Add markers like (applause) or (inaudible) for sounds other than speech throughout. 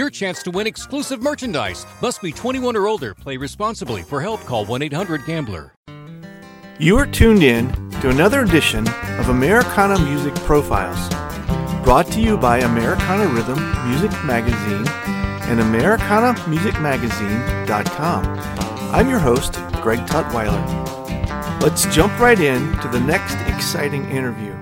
your chance to win exclusive merchandise. Must be 21 or older. Play responsibly. For help, call 1-800-GAMBLER. You are tuned in to another edition of Americana Music Profiles, brought to you by Americana Rhythm Music Magazine and AmericanaMusicMagazine.com. I'm your host, Greg Tutwiler. Let's jump right in to the next exciting interview.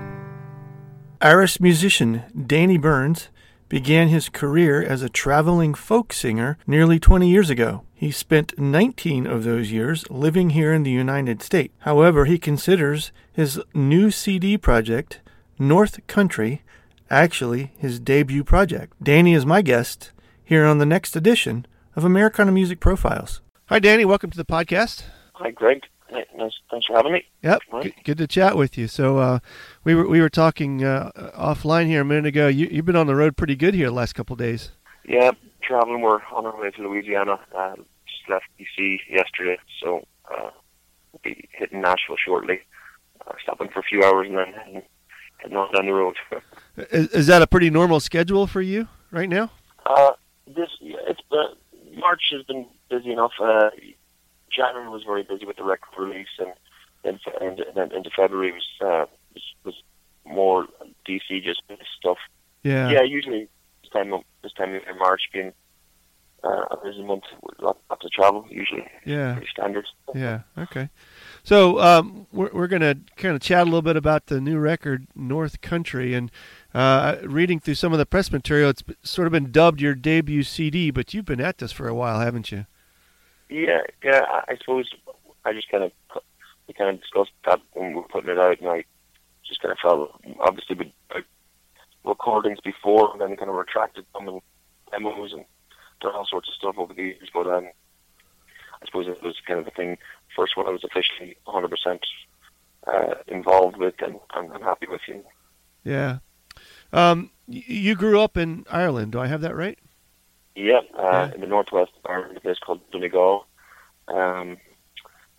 Irish musician Danny Burns began his career as a traveling folk singer nearly 20 years ago. He spent 19 of those years living here in the United States. However, he considers his new CD project, North Country, actually his debut project. Danny is my guest here on the next edition of Americana Music Profiles. Hi, Danny. Welcome to the podcast. Hi, Greg. Nice, thanks for having me. Yep, right. good, to chat with you. So uh, we were we were talking uh, offline here a minute ago. You you've been on the road pretty good here the last couple of days. Yeah, traveling. We're on our way to Louisiana. Uh, just left DC yesterday, so uh, we'll be hitting Nashville shortly. Uh, stopping for a few hours and then heading, heading on down the road. (laughs) is, is that a pretty normal schedule for you right now? Uh, this it's uh, March has been busy enough. Uh, January was very busy with the record release, and then and then into February was, uh, was was more DC just stuff. Yeah. Yeah. Usually this time this time in March being uh, a busy month, lots of travel usually. Yeah. Pretty standard. Yeah. Okay. So um, we're we're gonna kind of chat a little bit about the new record, North Country, and uh, reading through some of the press material, it's sort of been dubbed your debut CD, but you've been at this for a while, haven't you? Yeah, yeah. I suppose I just kind of we kind of discussed that when we were putting it out, and I just kind of felt obviously with uh, recordings before, and then kind of retracted them and demos and done all sorts of stuff over the years. But um, I suppose it was kind of the thing. First one I was officially 100% uh, involved with, and I'm, I'm happy with you. Yeah. Um, you grew up in Ireland. Do I have that right? Yeah, uh, yeah. in the northwest of Ireland, a place called Donegal. Um,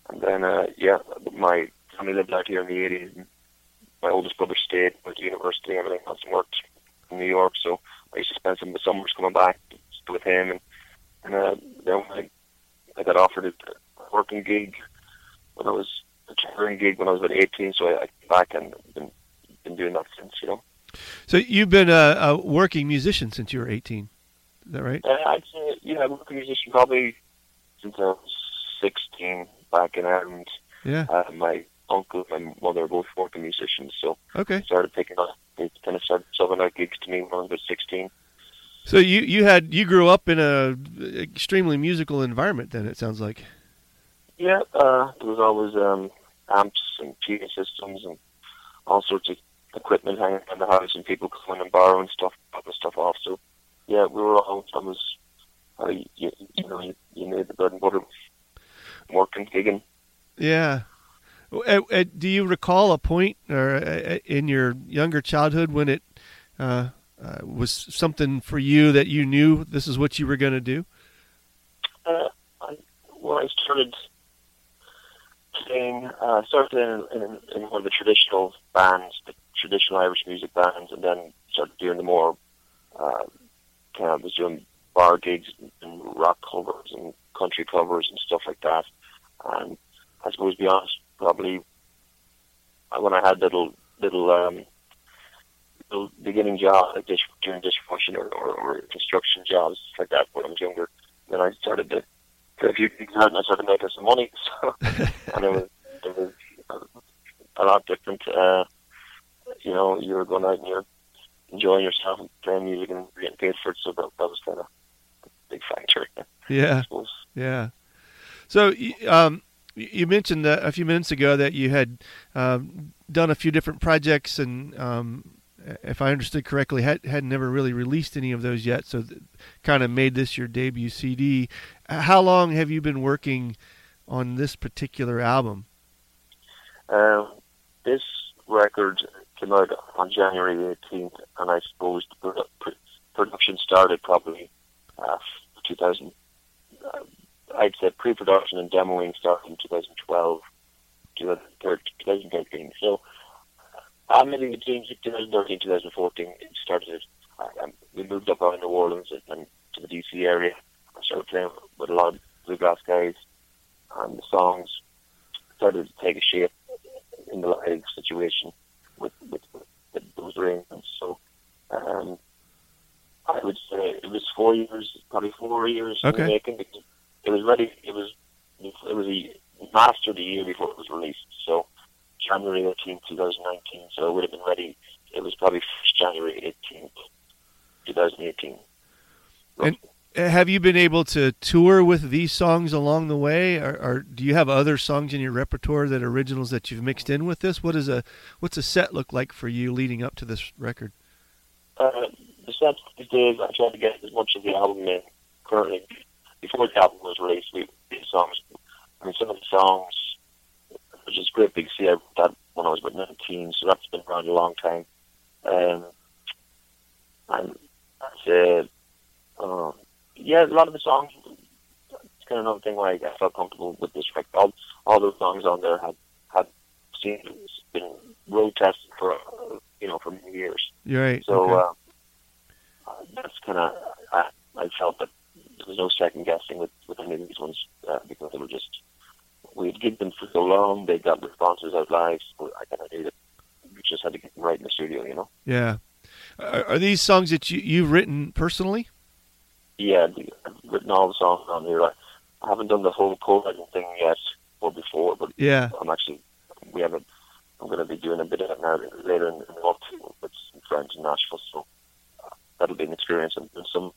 and then, uh, yeah, my family lived out here in the 80s. My oldest brother stayed with the university and everything else and worked in New York. So I used to spend some of the summers coming back with him. And, and uh, then I, I got offered a working gig when I was a touring gig when I was about 18. So I, I came back and been, been doing that since, you know. So you've been a, a working musician since you were 18? Is that right? Uh, I'd say, yeah, I've been a musician probably since I was 16 back in Ireland. Yeah. Uh, my uncle and my mother are both working musicians, so okay. I started picking up, they kind of started subbing out gigs to me when I was 16. So you you had you grew up in a extremely musical environment. Then it sounds like. Yeah, uh, there was always um, amps and PA systems and all sorts of equipment hanging around the house, and people coming and borrowing stuff, popping stuff off. So yeah, we were all was, uh, you, you know, you, you made the bread and butter working, gigging. Yeah. Uh, uh, do you recall a point or uh, in your younger childhood when it uh, uh, was something for you that you knew this is what you were going to do? Uh, I, when I started playing, uh, started in, in, in one of the traditional bands, the traditional Irish music bands, and then started doing the more uh, of was doing bar gigs and rock covers and country covers and stuff like that. And I suppose, to be honest, probably when I had little little um, little beginning jobs like dish, doing dishwashing or, or, or construction jobs like that when I was younger, then I started to a few gigs out and I started making some money. (laughs) So, and it was, it was a lot different. Uh, you know, you were going out and you're enjoying yourself and playing music and getting paid for it. So that, that was kind of a big factor. Yeah. (laughs) Yeah. So, um, you mentioned a few minutes ago that you had um, done a few different projects, and um, if I understood correctly, had had never really released any of those yet. So, th- kind of made this your debut CD. How long have you been working on this particular album? Uh, this record out on January 18th, and I suppose the production started probably uh, 2000. Uh, I'd say pre-production and demoing started in 2012, 2013. So, I'm um, maybe between 2013 2014, it started. Um, we moved up out in New Orleans and to the DC area. I started playing with a lot of bluegrass guys, and the songs started to take a shape in the live situation with with, with those arrangements. So um, I would say it was four years, probably four years okay. in the making. Because it was ready. It was it was a master the year before it was released. So January 18th, 2019. So it would have been ready. It was probably January 18th, 2018. And have you been able to tour with these songs along the way, or, or, do you have other songs in your repertoire that are originals that you've mixed in with this? What is a what's a set look like for you leading up to this record? Uh, the set these I try to get as much of the album in. Currently, before the album was released, we did songs. I mean, some of the songs, which is great big sea. I wrote that when I was about nineteen, so that's been around a long time. Um, and I said. Um, yeah, a lot of the songs. It's kind of another thing where I, I felt comfortable with this record. All, all those songs on there had had seen been road tested for you know for many years. You're right. So okay. uh, that's kind of I, I felt that there was no second guessing with with any of these ones uh, because they were just we'd given them for so long. They got responses out live, so I kind of knew that we just had to get them right in the studio. You know. Yeah. Are, are these songs that you you've written personally? Yeah, I've written all the songs on here. I, I haven't done the whole co-writing thing yet or before, but yeah, I'm actually we haven't. I'm going to be doing a bit of it now later in the month with some friends in Nashville, so that'll be an experience. And, some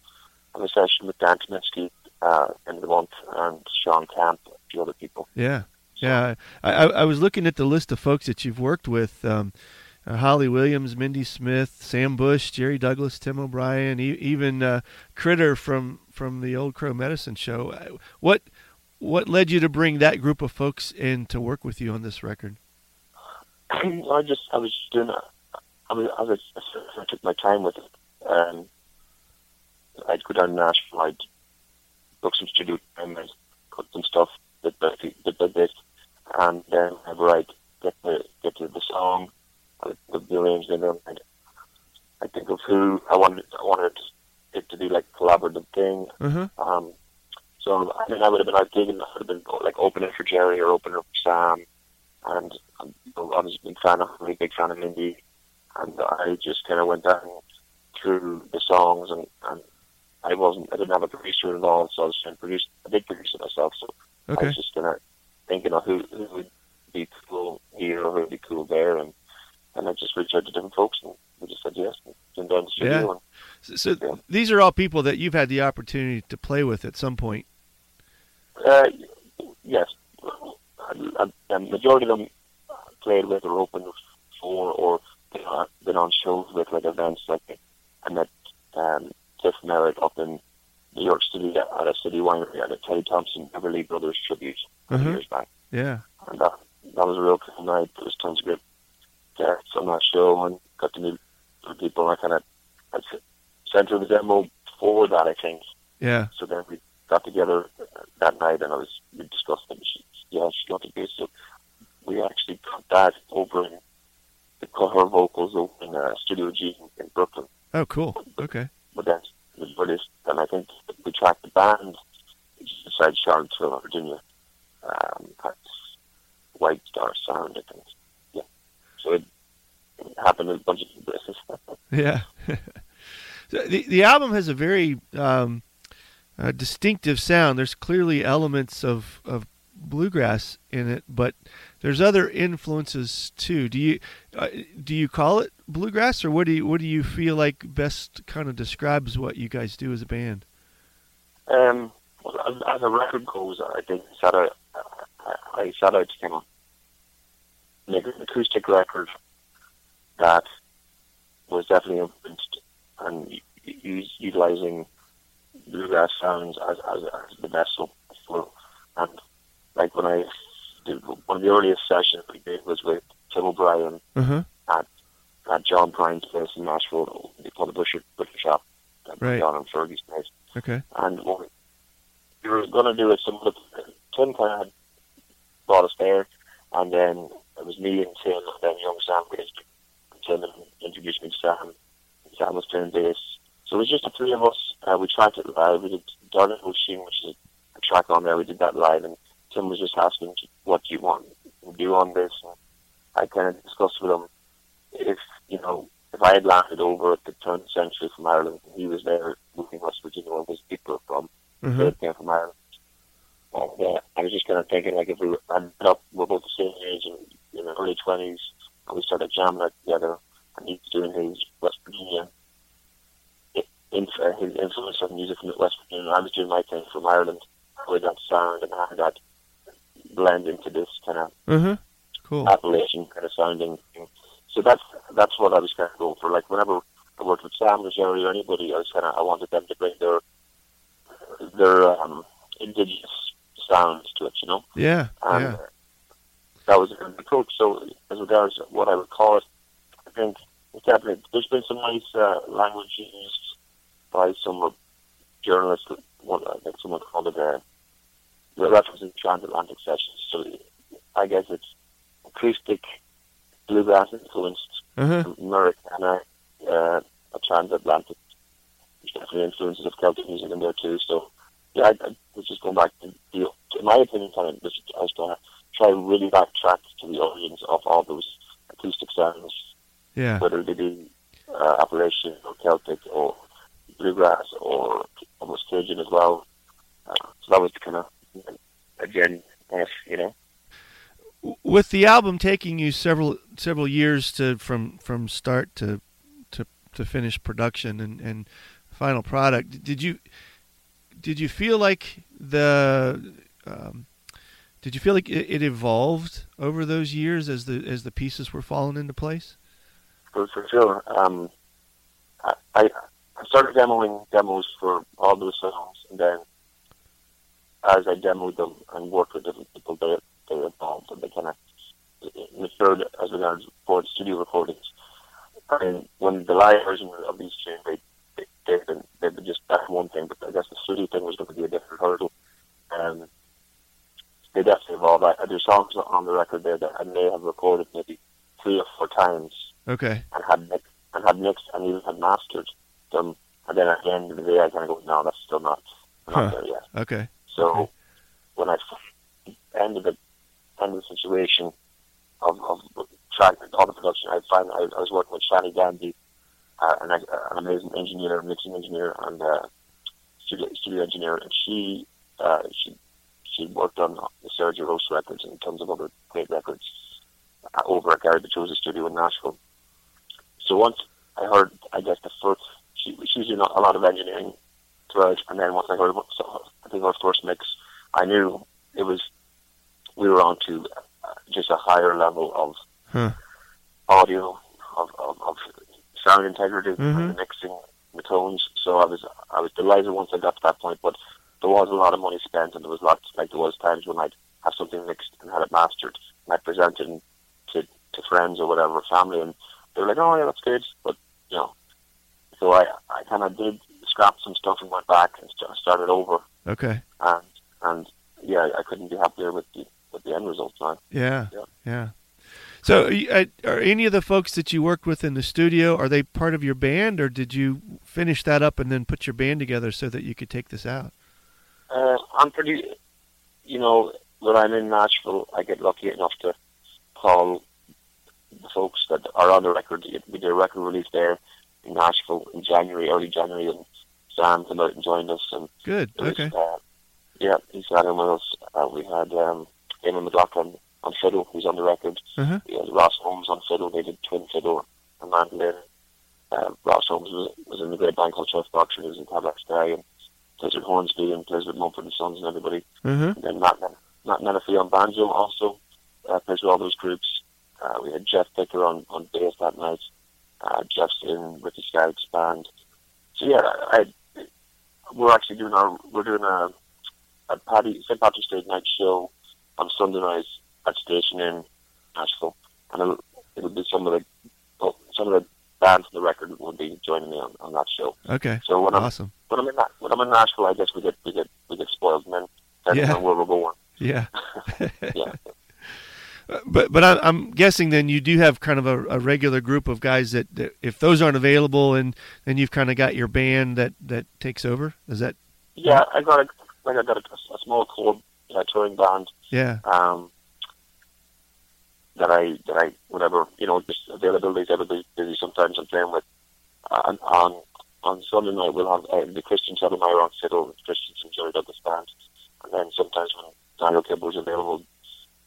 on a session with Dan Tyminski uh, end of the month and Shawn Camp, a few other people. Yeah, yeah. I, I was looking at the list of folks that you've worked with. Um, uh, Holly Williams, Mindy Smith, Sam Bush, Jerry Douglas, Tim O'Brien, e- even uh, Critter from from the Old Crow Medicine Show. Uh, what what led you to bring that group of folks in to work with you on this record? (clears throat) I just I was doing a, I was, I was I took my time with it. Um, I'd go down to Nashville, I'd book some studio time, I'd cut some stuff bit by bit and then whenever I'd get the get to the song arranged in their mind. I think of who I wanted. I wanted it to be like a collaborative thing. Mm-hmm. Um, so I mean, I would have been out gigging. I would have been like opening for Jerry or opening for Sam, and um, I was a big fan of, really big fan of Mindy, and I just kind of went down through the songs, and, and I wasn't. I didn't have a producer involved, so I was trying to produce. I did produce it myself, so okay. I was just kind of thinking of who, who would be cool here or who would be cool there, and just reached out to different folks, and we just said yes, and came down to the studio. Yeah. And, so, so yeah. these are all people that you've had the opportunity to play with at some point. Uh, yes, the majority of them played with or opened for, or been on shows with, like events like I met um, Tift Merritt up in New York City at a city winery at a Teddy Thompson Everly Brothers tribute uh-huh. years back. Yeah, and that that was a real cool night. There was tons of great guests on that show and got to meet people. I kind of I her the demo before that, I think. Yeah. So then we got together that night, and I was we discussed it. She, yeah, she got the be so. We actually cut that over in the cut her vocals over in uh, Studio G in, in Brooklyn. Oh, cool. Okay. But then the British, and I think we tracked the band inside Charlottesville, Virginia. Um, that's White Star Sound, I think. Yeah. So it, it happened in a bunch of places. (laughs) yeah. The the album has a very um, uh, distinctive sound. There's clearly elements of of bluegrass in it, but there's other influences too. Do you uh, do you call it bluegrass, or what do you what do you feel like best kind of describes what you guys do as a band? Um, well, as, a record goes, I think set out, I set out to kind of make an acoustic record that was definitely influenced and utilizing bluegrass sounds as, as, as the vessel for and like when I did one of the earliest sessions we did was with Tim O'Brien uh-huh. at at John Prine's place in Nashville. They call the Butcher Butcher Shop. Right. John and Fergie's place. Okay. And we were going to do it. Some of the Tim kind of had brought us there, and then it was me and Tim, and then young Sam. Tim introduced me to Sam. Sam was playing bass. So it was just the three of us. Uh, we tried it live. We did Darling Machine, which is a track on there. We did that live, and Tim was just asking, "What do you want to do on this?" And I kind of discussed with him if you know if I had landed over at the turn of the century from Ireland, and he was there moving West Virginia, where his people are from, Mhm. they came from Ireland. And uh, I was just kind of thinking, like, if we ended up, we're both the same age, and in the early twenties, and we started jamming out together, and he's doing his West Virginia, uh, his influence of music from the West Virginia, and I was doing my thing from Ireland, with that sound and how that blend into this kind of Uh-huh. Cool. Appalachian kind of sounding thing. So that's that's what I was kind of going for. Like whenever I worked with Sam or Jerry or anybody, I was kind of I wanted them to bring their their um, indigenous sounds to it, you know. Yeah. And Yeah. uh, that was a good approach. So as regards what I would call it, I think it's definitely there's been some nice uh, language used by some journalists. One, I think someone called it a the reference in transatlantic sessions. So I guess it's acoustic bluegrass influenced Uh-huh. Americana, uh, a transatlantic. There's definitely influences of Celtic music in there too. So yeah, I, I was just going back to the, in my opinion, kind of just I was going to try really backtrack to the origins of all those acoustic sounds, Yeah. whether they be uh, Appalachian or Celtic or bluegrass or almost Cajun as well. Uh, so that was kind of again, you know. with the album taking you several several years to from from start to to to finish production and and final product did you did you feel like the um, did you feel like it, it evolved over those years as the as the pieces were falling into place for, for sure. Um, I, I I started demoing demos for all those songs, and then as I demoed them and worked with different people, they they evolved and they kind of matured as regards for studio recordings. And when the live version of these tunes, they, they been they've been just that one thing, but I guess the studio thing was going to be a different hurdle. And they definitely evolved. I, there's songs on the record there that I may have recorded maybe three or four times okay and had mixed and had mixed and even had mastered them. And then at the end of the day, I kind of go, no, that's still not, not Huh. there yet. okay So Okay. when I f- ended the end of the situation of, of track all the production, I find I, I was working with Shani Gandhi, uh, an, ex- an amazing engineer, mixing engineer, and uh, studio, studio engineer, and she uh, she she worked on the Sarah Jarosz records and tons of other great records uh, over at Gary Paczosa studio in Nashville. So once I heard, I guess the first she she's doing a lot of engineering throughout, and then once I heard so I think our first mix, I knew it was we were on to uh, just a higher level of Huh. audio, of, of, of sound integrity, Mhm. and the mixing, the tones. So I was I was delighted once I got to that point, but there was a lot of money spent, and there was lots like there was times when I'd have something mixed and had it mastered, and I presented it to to friends or whatever, family, and they were like, "Oh yeah, that's good," but you know. So I I kind of did scrap some stuff and went back and st- started over, okay and and yeah, I couldn't be happier with the with the end result, man. yeah Yeah. yeah so are, you- uh, are any of the folks that you worked with in the studio are they part of your band or did you finish that up and then put your band together so that you could take this out Uh, I'm pretty, you know, when I'm in Nashville, I get lucky enough to call the folks that are on the record. We did a record release there in Nashville in January, early January, and Sam came out and joined us, and Good. was, Okay. uh, yeah, he sat in with us. Uh, we had um, Eamon McLoughlin on fiddle, who's on the record. Uh-huh. We had Ross Holmes on fiddle. They did twin fiddle and mandolin. Uh, Ross Holmes was, was in the great band called Chef Boxer. He was in Cadillac Sky and plays with Hornsby and plays with Mumford and Sons and everybody. Uh-huh. And then Matt, Matt Menefee on banjo also uh, plays with all those groups. Uh, we had Jeff Picker on, on bass that night. Uh, Jeff's in with Ricky Skaggs' band. So yeah, I, I, we're actually doing our we're doing a, a Paddy St Patrick's Day night show on Sunday night at Station Inn Nashville, and it'll, it'll be some of the some of the bands on the record will be joining me on, on that show. Okay. So when I'm Awesome. when I'm in when I'm in Nashville, I guess we get we get we get spoiled, then depending Yeah. where we're going. Yeah. (laughs) Yeah. (laughs) But but I, I'm guessing then you do have kind of a, a regular group of guys that, that if those aren't available and then you've kind of got your band that that takes over. Is that Yeah, I got a like I got a, a small club uh, touring band yeah um, that I that I whatever you know just availability is everybody's busy. Sometimes I'm playing with uh, on on on Sunday night we'll have uh, the Christian Sedelmyer on fiddle, Christian from Jerry Douglas band, and then sometimes when Daniel Kimbro's available,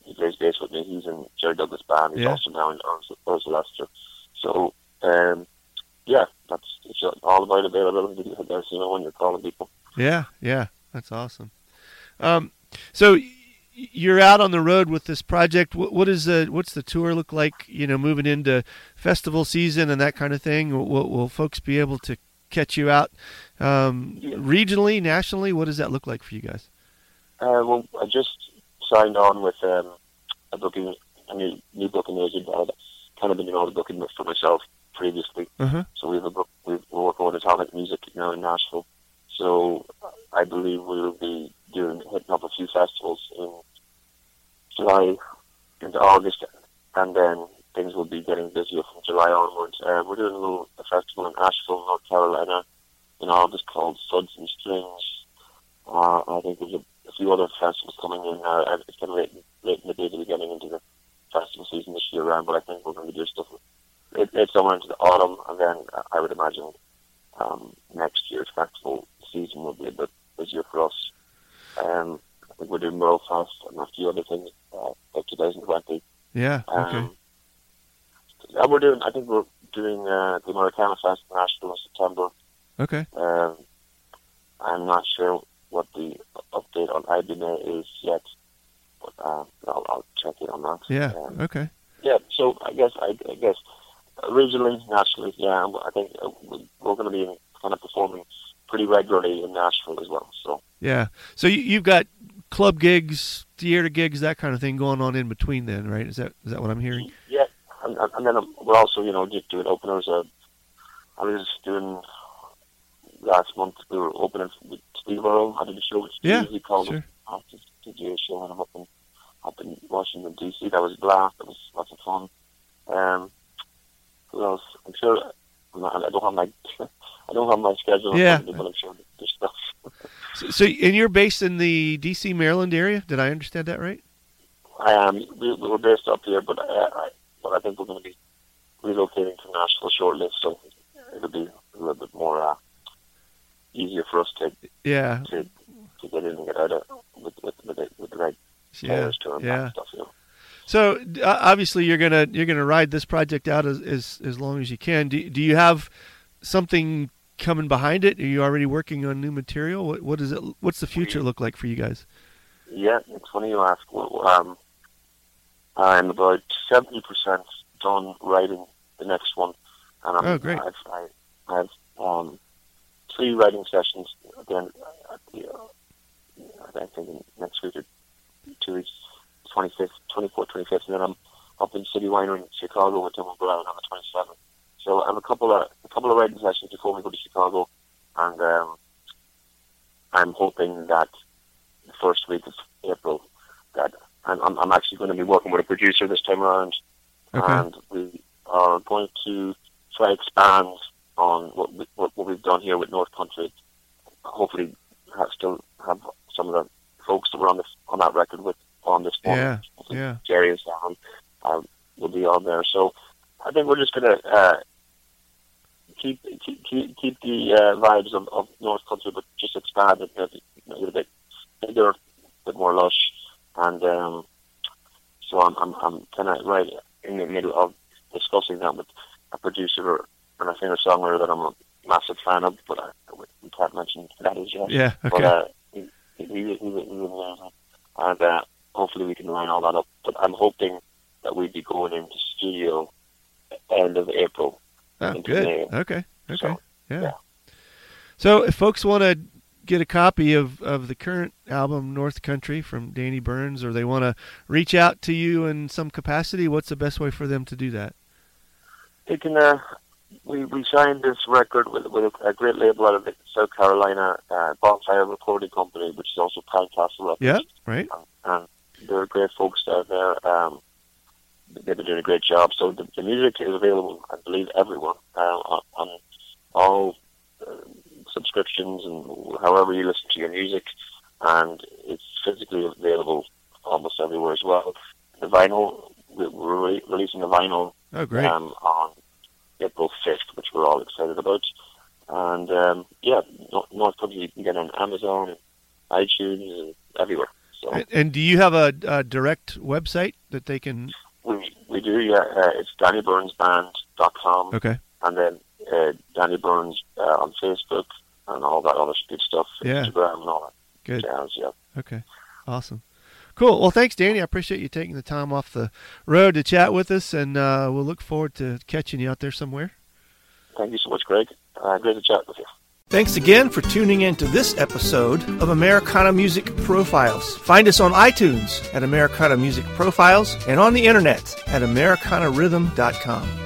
he plays bass with me. He's in Jerry Douglas band. He's Yeah. also now in Urs- Ursula Lester. So um, yeah, that's it's all about availability. (laughs) I guess you know when you're calling people. yeah yeah that's awesome. Um, so you're out on the road with this project. What, what is the what's the tour look like? You know, moving into festival season and that kind of thing. Will, will folks be able to catch you out um, Yeah. regionally, nationally? What does that look like for you guys? Uh, well, I just signed on with um, a booking, a new, new booking agent. I'd kind of been doing all the booking for myself previously. Uh-huh. So we have a book, we've, we're working with Atomic Music now in Nashville. So I believe we will be doing hitting up a few festivals in July into August, and then things will be getting busier from July onwards. Uh, we're doing a little a festival in Asheville, North Carolina, in August called Suds and Strings. Uh, I think there's a, a few other festivals coming in. Uh, and it's kind of late, late in the day to be getting into the festival season this year round, but I think we're going to do stuff it, it's somewhere into the autumn, and then uh, I would imagine um, next year's festival season will be a bit busier for us. Um, I think we're doing Merle Fest and a few other things uh, like 2020. Yeah. Um, Okay. And we're doing, I think we're doing uh, the Americana Fest in Nashville in September. Okay. Um, I'm not sure what the update on IBMA is yet, but uh, I'll, I'll check it on that. Yeah. Um, Okay. yeah, so I guess I, I guess originally, nationally, yeah, I think uh, we- we're going to be kind of performing pretty regularly in Nashville as well. So Yeah. So you, you've got club gigs, theater gigs, that kind of thing going on in between. Then, right? Is that is that what I'm hearing? yeah, and, and then we're also you know just doing openers. Uh, I was just doing last month. We were opening with Steve Earle. I did a show with Steve. Yeah, he called sure. after to do a show and I'm up in up in Washington D.C. That was a blast. That was lots of fun. Um, who else? I'm sure. I'm not, I don't have my (laughs) I don't have my schedule. Yeah. me, but I'm sure there's stuff. (laughs) So, so and you're based in the D.C. Maryland area. Did I understand that right? I am. We, we were based up here, but I, I, but I think we're going to be relocating to Nashville shortly, so it'll be a little bit more uh, easier for us to, Yeah. to to get in and get out of with with with the, with the right Yeah. players to and Yeah. and stuff. You know. So uh, obviously you're gonna you're gonna ride this project out as as, as long as you can. Do do you have something coming behind it? Are you already working on new material? What what is it? What's the future look like for you guys? Yeah, it's funny you ask. Well, Um, I'm about seventy percent done writing the next one, and I'm, Oh, great. I've, I, I have um, three writing sessions again. At the, uh, I think next week or two weeks, 25th, 24th, 25th, and then I'm up in City Winery in Chicago with Tim Brown on the 27th. So I have a couple of a couple of writing sessions before we go to Chicago, and um, I'm hoping that the first week of April that I'm, I'm, I'm actually going to be working with a producer this time around, Okay. and we are going to try expand on what, we, what what we've done here with North Country. Hopefully, have, still have some of the folks that were on this on that record with on this one. Yeah, yeah. Jerry and Sam uh, will be on there. So I think we're just going to uh, keep keep keep keep, keep the uh, vibes of, of North Country, but just expand it a, little bit bigger, a bit more lush, and um, so I'm I'm, I'm kind of right in the middle of discussing that with a producer and I think a songwriter that I'm a massive fan of, but I, we can't mention that as yet. Yeah, okay. But uh, he, he, he, he, he, and uh, hopefully we can line all that up. But I'm hoping that we'd be going into studio end of April. Oh, good. May. Okay. Okay. So, yeah. yeah. So if folks want to get a copy of, of the current album North Country from Danny Burns or they want to reach out to you in some capacity, what's the best way for them to do that? They can. Uh, we we signed this record with with a, a great label out of South Carolina, uh, Bonfire Recording Company, which is also Castle Records. Yeah, right. and they're great folks down there. Um, they've been doing a great job. So the, the music is available, I believe, everyone uh, on, on all uh, subscriptions and however you listen to your music, and it's physically available almost everywhere as well. The vinyl, we're re- releasing the vinyl Oh, great. um, on April 5th, which we're all excited about. And um, yeah, North, Country you can get on Amazon, iTunes, and everywhere. So And, and do you have a, a direct website that they can? we we do, yeah. Uh, it's DannyBurnsBand.com, Okay. and then uh, Danny Burns uh, on Facebook and all that other good stuff, Yeah. Instagram and all that. Good. jazz. Yeah, Okay. Awesome. Cool. Well, thanks, Danny. I appreciate you taking the time off the road to chat with us, and uh, we'll look forward to catching you out there somewhere. thank you so much, Greg. Uh, great to chat with you. Thanks again for tuning in to this episode of Americana Music Profiles. Find us on iTunes at Americana Music Profiles and on the internet at AmericanaRhythm.com.